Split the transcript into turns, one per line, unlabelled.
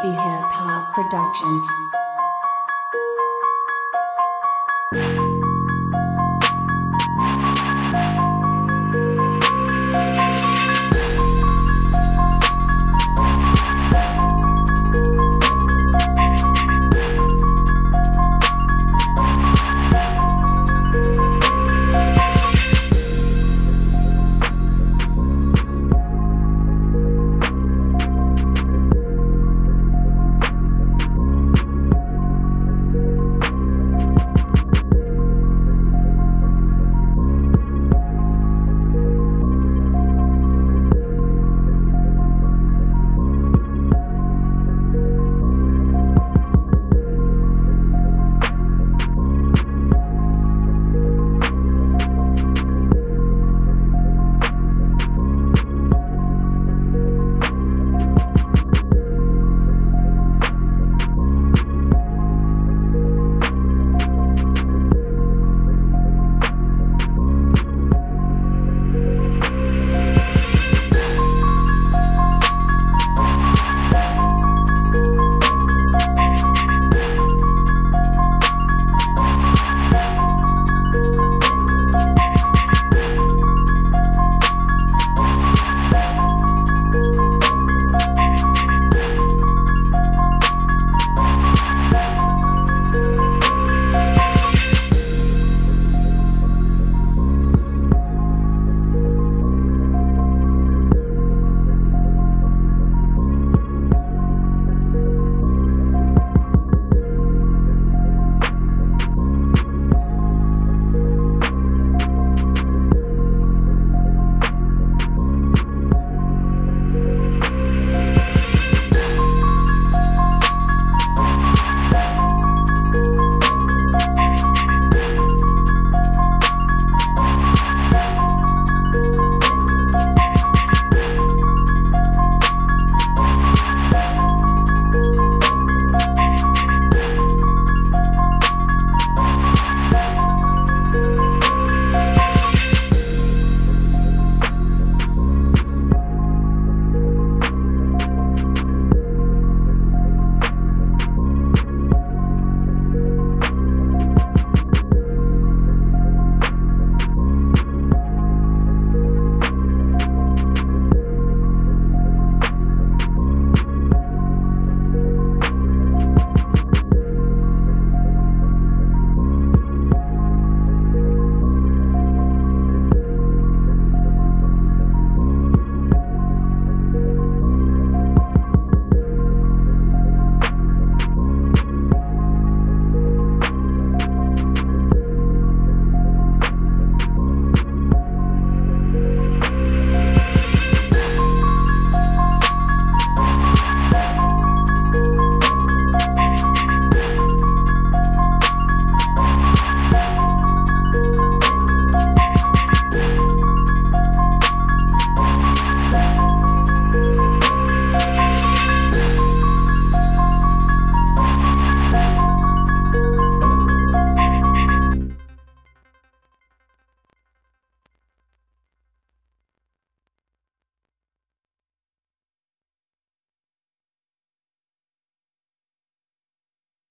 Be Hip Hop Productions.